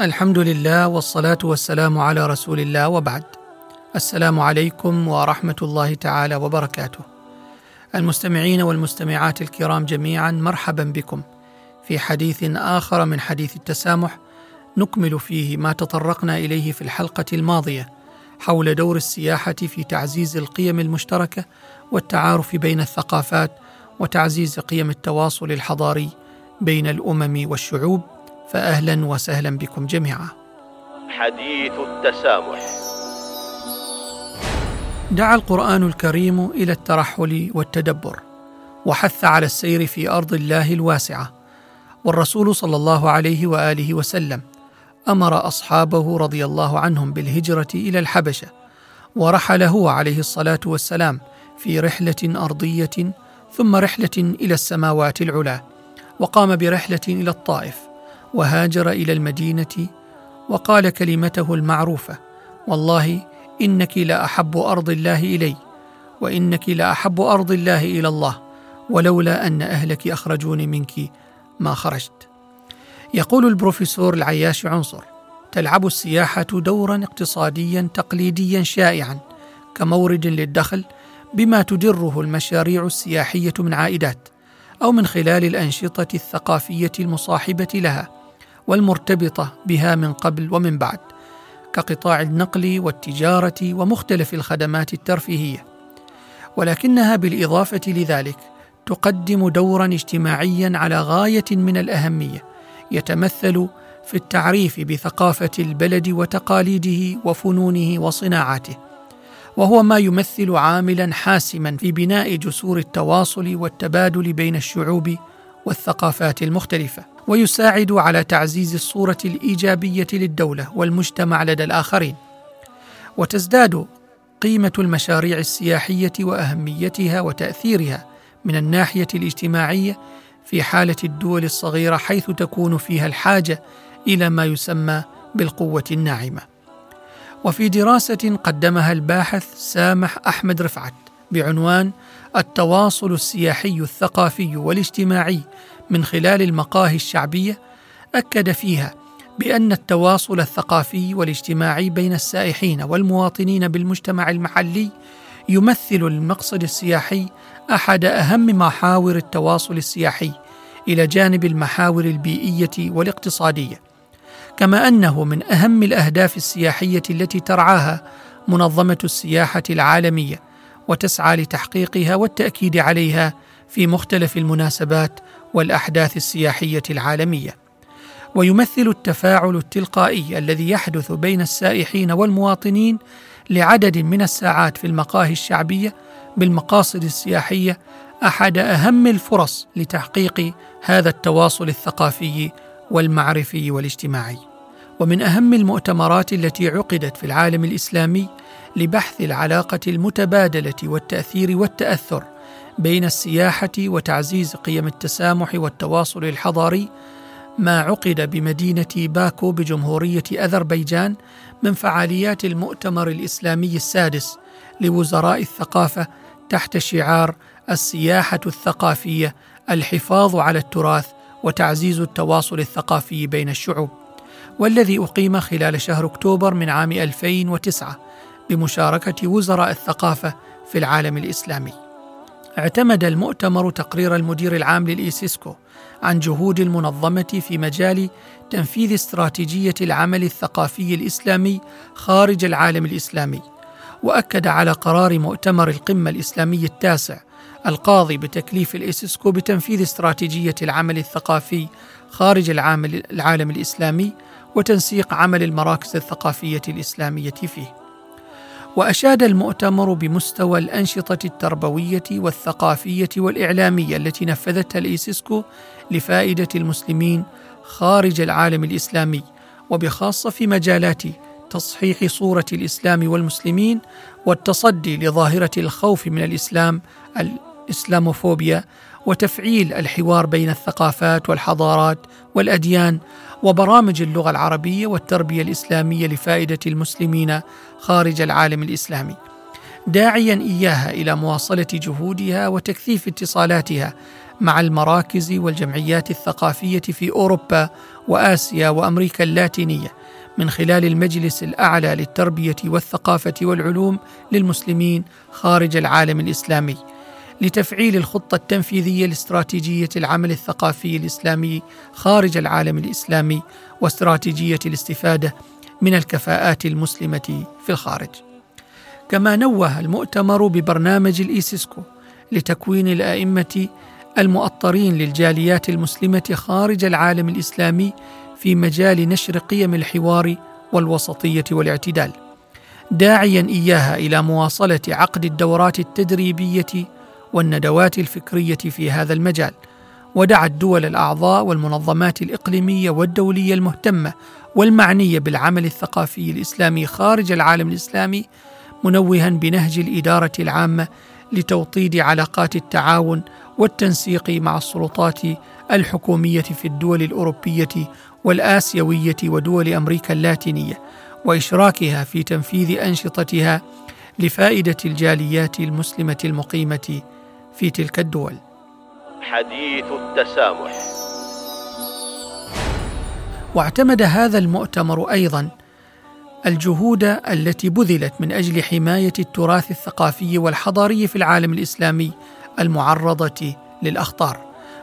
الحمد لله والصلاة والسلام على رسول الله وبعد. السلام عليكم ورحمة الله تعالى وبركاته. المستمعين والمستمعات الكرام جميعا مرحبا بكم. في حديث آخر من حديث التسامح نكمل فيه ما تطرقنا إليه في الحلقة الماضية حول دور السياحة في تعزيز القيم المشتركة والتعارف بين الثقافات وتعزيز قيم التواصل الحضاري بين الأمم والشعوب. فاهلا وسهلا بكم جميعا. حديث التسامح. دعا القرآن الكريم إلى الترحل والتدبر وحث على السير في أرض الله الواسعة. والرسول صلى الله عليه وآله وسلم أمر أصحابه رضي الله عنهم بالهجرة إلى الحبشة ورحل هو عليه الصلاة والسلام في رحلة أرضية ثم رحلة إلى السماوات العلى وقام برحلة إلى الطائف. وهاجر إلى المدينة وقال كلمته المعروفة والله إنك لاحب أرض الله إلي وإنك لاحب أرض الله إلى الله ولولا أن أهلك أخرجوني منك ما خرجت. يقول البروفيسور العياش عنصر تلعب السياحة دورا اقتصاديا تقليديا شائعا كمورد للدخل بما تدره المشاريع السياحية من عائدات أو من خلال الأنشطة الثقافية المصاحبة لها والمرتبطة بها من قبل ومن بعد كقطاع النقل والتجارة ومختلف الخدمات الترفيهية. ولكنها بالإضافة لذلك تقدم دورا اجتماعيا على غاية من الأهمية يتمثل في التعريف بثقافة البلد وتقاليده وفنونه وصناعاته وهو ما يمثل عاملا حاسما في بناء جسور التواصل والتبادل بين الشعوب والثقافات المختلفة. ويساعد على تعزيز الصورة الإيجابية للدولة والمجتمع لدى الآخرين. وتزداد قيمة المشاريع السياحية وأهميتها وتأثيرها من الناحية الاجتماعية في حالة الدول الصغيرة حيث تكون فيها الحاجة إلى ما يسمى بالقوة الناعمة. وفي دراسة قدمها الباحث سامح أحمد رفعت بعنوان التواصل السياحي الثقافي والاجتماعي من خلال المقاهي الشعبية أكد فيها بأن التواصل الثقافي والاجتماعي بين السائحين والمواطنين بالمجتمع المحلي يمثل المقصد السياحي أحد أهم محاور التواصل السياحي إلى جانب المحاور البيئية والاقتصادية. كما أنه من أهم الأهداف السياحية التي ترعاها منظمة السياحة العالمية وتسعى لتحقيقها والتأكيد عليها في مختلف المناسبات والأحداث السياحية العالمية. ويمثل التفاعل التلقائي الذي يحدث بين السائحين والمواطنين لعدد من الساعات في المقاهي الشعبية بالمقاصد السياحية أحد أهم الفرص لتحقيق هذا التواصل الثقافي والمعرفي والاجتماعي. ومن أهم المؤتمرات التي عقدت في العالم الإسلامي لبحث العلاقة المتبادلة والتأثير والتأثر بين السياحة وتعزيز قيم التسامح والتواصل الحضاري ما عقد بمدينة باكو بجمهورية أذربيجان من فعاليات المؤتمر الإسلامي السادس لوزراء الثقافة تحت شعار السياحة الثقافية الحفاظ على التراث وتعزيز التواصل الثقافي بين الشعوب. والذي أقيم خلال شهر أكتوبر من عام 2009 بمشاركة وزراء الثقافة في العالم الإسلامي. اعتمد المؤتمر تقرير المدير العام للإيسيسكو عن جهود المنظمة في مجال تنفيذ استراتيجية العمل الثقافي الإسلامي خارج العالم الإسلامي، وأكد على قرار مؤتمر القمة الإسلامي التاسع القاضي بتكليف الإيسيسكو بتنفيذ استراتيجية العمل الثقافي خارج العالم الإسلامي وتنسيق عمل المراكز الثقافية الإسلامية فيه. وأشاد المؤتمر بمستوى الأنشطة التربوية والثقافية والإعلامية التي نفذتها الإيسيسكو لفائدة المسلمين خارج العالم الإسلامي وبخاصة في مجالات تصحيح صورة الإسلام والمسلمين والتصدي لظاهرة الخوف من الإسلام الإسلاموفوبيا وتفعيل الحوار بين الثقافات والحضارات والأديان وبرامج اللغة العربية والتربية الإسلامية لفائدة المسلمين خارج العالم الإسلامي. داعيا إياها إلى مواصلة جهودها وتكثيف اتصالاتها مع المراكز والجمعيات الثقافية في أوروبا وآسيا وأمريكا اللاتينية من خلال المجلس الأعلى للتربية والثقافة والعلوم للمسلمين خارج العالم الإسلامي. لتفعيل الخطة التنفيذية لاستراتيجية العمل الثقافي الإسلامي خارج العالم الإسلامي واستراتيجية الاستفادة من الكفاءات المسلمة في الخارج. كما نوه المؤتمر ببرنامج الإيسيسكو لتكوين الأئمة المؤطرين للجاليات المسلمة خارج العالم الإسلامي في مجال نشر قيم الحوار والوسطية والاعتدال داعيا إياها إلى مواصلة عقد الدورات التدريبية والندوات الفكرية في هذا المجال ودعا الدول الأعضاء والمنظمات الإقليمية والدولية المهتمة والمعنية بالعمل الثقافي الإسلامي خارج العالم الإسلامي منوها بنهج الإدارة العامة لتوطيد علاقات التعاون والتنسيق مع السلطات الحكومية في الدول الأوروبية والآسيوية ودول أمريكا اللاتينية وإشراكها في تنفيذ أنشطتها لفائدة الجاليات المسلمة المقيمة في تلك الدول. حديث التسامح. واعتمد هذا المؤتمر أيضا الجهود التي بذلت من أجل حماية التراث الثقافي والحضاري في العالم الإسلامي المعرضة للأخطار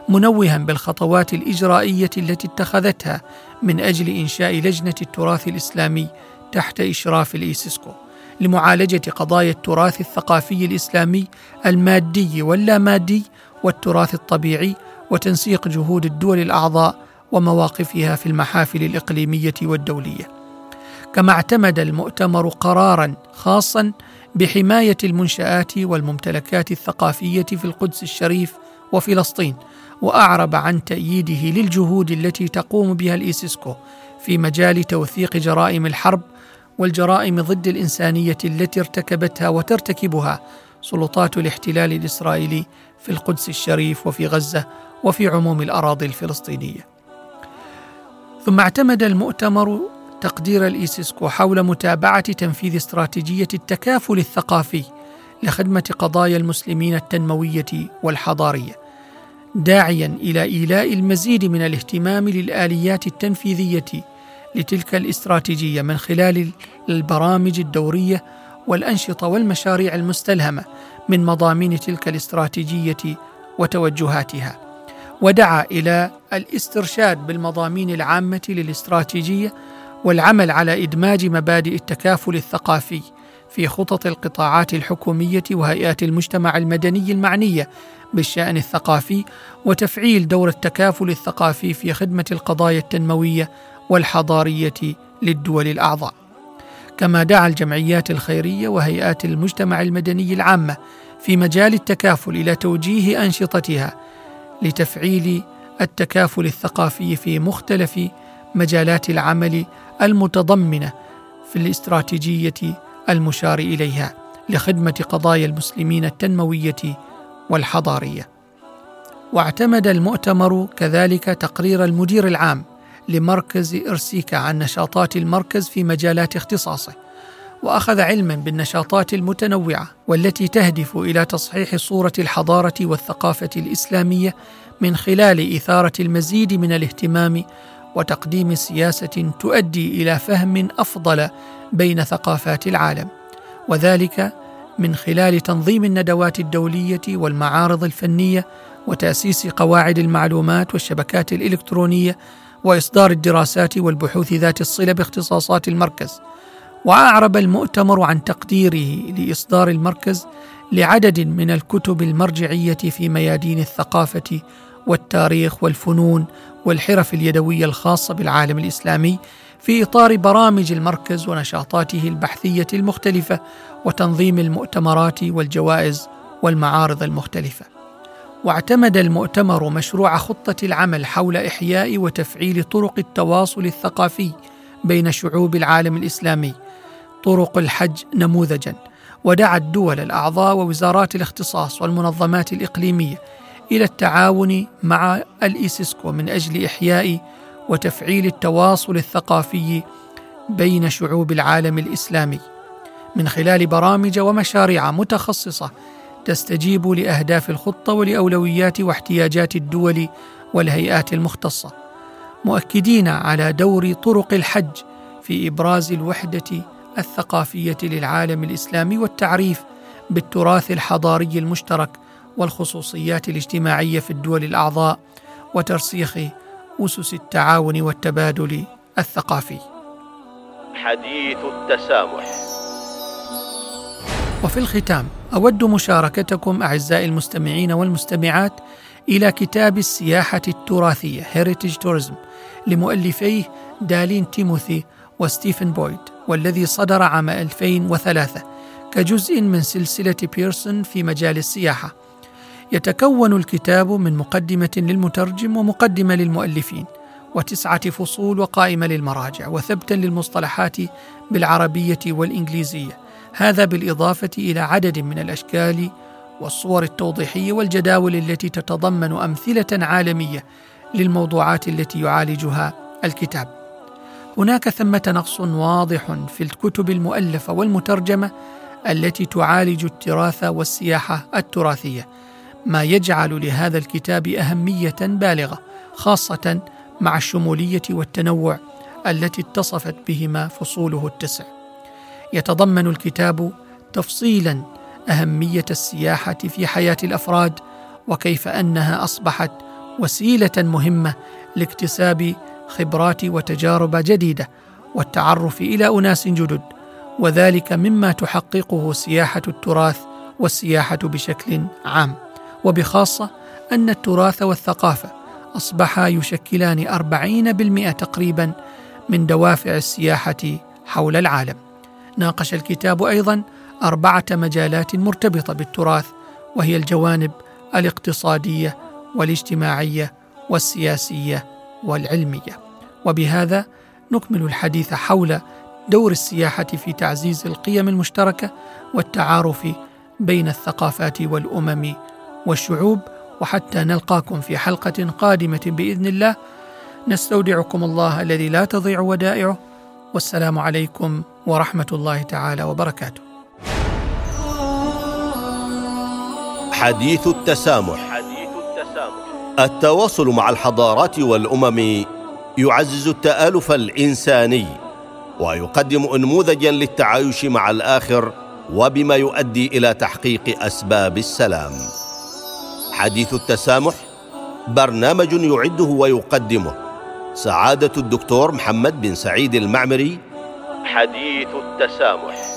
منوها بالخطوات الإجرائية التي اتخذتها من أجل إنشاء لجنة التراث الإسلامي تحت إشراف الإيسيسكو. لمعالجة قضايا التراث الثقافي الإسلامي المادي واللامادي والتراث الطبيعي وتنسيق جهود الدول الأعضاء ومواقفها في المحافل الإقليمية والدولية. كما اعتمد المؤتمر قرارا خاصا بحماية المنشآت والممتلكات الثقافية في القدس الشريف وفلسطين وأعرب عن تأييده للجهود التي تقوم بها الإيسيسكو في مجال توثيق جرائم الحرب والجرائم ضد الإنسانية التي ارتكبتها وترتكبها سلطات الاحتلال الإسرائيلي في القدس الشريف وفي غزة وفي عموم الأراضي الفلسطينية. ثم اعتمد المؤتمر تقدير الإيسيسكو حول متابعة تنفيذ استراتيجية التكافل الثقافي لخدمة قضايا المسلمين التنموية والحضارية داعيا إلى إيلاء المزيد من الاهتمام للآليات التنفيذية لتلك الاستراتيجية من خلال البرامج الدورية والأنشطة والمشاريع المستلهمة من مضامين تلك الاستراتيجية وتوجهاتها. ودعا إلى الاسترشاد بالمضامين العامة للاستراتيجية والعمل على إدماج مبادئ التكافل الثقافي في خطط القطاعات الحكومية وهيئات المجتمع المدني المعنية بالشأن الثقافي وتفعيل دور التكافل الثقافي في خدمة القضايا التنموية والحضارية للدول الأعضاء. كما دعا الجمعيات الخيرية وهيئات المجتمع المدني العامة في مجال التكافل إلى توجيه أنشطتها لتفعيل التكافل الثقافي في مختلف مجالات العمل المتضمنة في الاستراتيجية المشار إليها لخدمة قضايا المسلمين التنموية والحضارية. واعتمد المؤتمر كذلك تقرير المدير العام لمركز إرسيكا عن نشاطات المركز في مجالات اختصاصه وأخذ علما بالنشاطات المتنوعة والتي تهدف إلى تصحيح صورة الحضارة والثقافة الإسلامية من خلال إثارة المزيد من الاهتمام وتقديم سياسة تؤدي إلى فهم أفضل بين ثقافات العالم وذلك من خلال تنظيم الندوات الدولية والمعارض الفنية وتأسيس قواعد المعلومات والشبكات الإلكترونية وإصدار الدراسات والبحوث ذات الصلة باختصاصات المركز. وأعرب المؤتمر عن تقديره لإصدار المركز لعدد من الكتب المرجعية في ميادين الثقافة والتاريخ والفنون والحرف اليدوية الخاصة بالعالم الإسلامي في إطار برامج المركز ونشاطاته البحثية المختلفة وتنظيم المؤتمرات والجوائز والمعارض المختلفة. واعتمد المؤتمر مشروع خطة العمل حول إحياء وتفعيل طرق التواصل الثقافي بين شعوب العالم الإسلامي. طرق الحج نموذجا. ودعا الدول الأعضاء ووزارات الاختصاص والمنظمات الإقليمية إلى التعاون مع الإيسيسكو من أجل إحياء وتفعيل التواصل الثقافي بين شعوب العالم الإسلامي. من خلال برامج ومشاريع متخصصة تستجيب لأهداف الخطة ولأولويات واحتياجات الدول والهيئات المختصة. مؤكدين على دور طرق الحج في إبراز الوحدة الثقافية للعالم الإسلامي والتعريف بالتراث الحضاري المشترك والخصوصيات الاجتماعية في الدول الأعضاء وترسيخ أسس التعاون والتبادل الثقافي. حديث التسامح. وفي الختام أود مشاركتكم أعزائي المستمعين والمستمعات إلى كتاب السياحة التراثية Heritage Tourism لمؤلفيه دالين تيموثي وستيفن بويد والذي صدر عام 2003 كجزء من سلسلة بيرسون في مجال السياحة. يتكون الكتاب من مقدمة للمترجم ومقدمة للمؤلفين وتسعة فصول وقائمة للمراجع وثبتا للمصطلحات بالعربية والإنجليزية. هذا بالإضافة إلى عدد من الأشكال والصور التوضيحية والجداول التي تتضمن أمثلة عالمية للموضوعات التي يعالجها الكتاب. هناك ثمة نقص واضح في الكتب المؤلفة والمترجمة التي تعالج التراث والسياحة التراثية ما يجعل لهذا الكتاب أهمية بالغة خاصة مع الشمولية والتنوع التي اتصفت بهما فصوله التسع. يتضمن الكتاب تفصيلا أهمية السياحة في حياة الأفراد وكيف أنها أصبحت وسيلة مهمة لاكتساب خبرات وتجارب جديدة والتعرف إلى أناس جدد وذلك مما تحققه سياحة التراث والسياحة بشكل عام وبخاصة أن التراث والثقافة أصبحا يشكلان أربعين بالمئة تقريبا من دوافع السياحة حول العالم. ناقش الكتاب أيضا أربعة مجالات مرتبطة بالتراث وهي الجوانب الاقتصادية والاجتماعية والسياسية والعلمية. وبهذا نكمل الحديث حول دور السياحة في تعزيز القيم المشتركة والتعارف بين الثقافات والأمم والشعوب. وحتى نلقاكم في حلقة قادمة بإذن الله. نستودعكم الله الذي لا تضيع ودائعه. والسلام عليكم ورحمة الله تعالى وبركاته. حديث التسامح حديث التسامح التواصل مع الحضارات والأمم يعزز التآلف الإنساني ويقدم انموذجا للتعايش مع الآخر وبما يؤدي إلى تحقيق أسباب السلام. حديث التسامح برنامج يعده ويقدمه سعادة الدكتور محمد بن سعيد المعمري. حديث التسامح.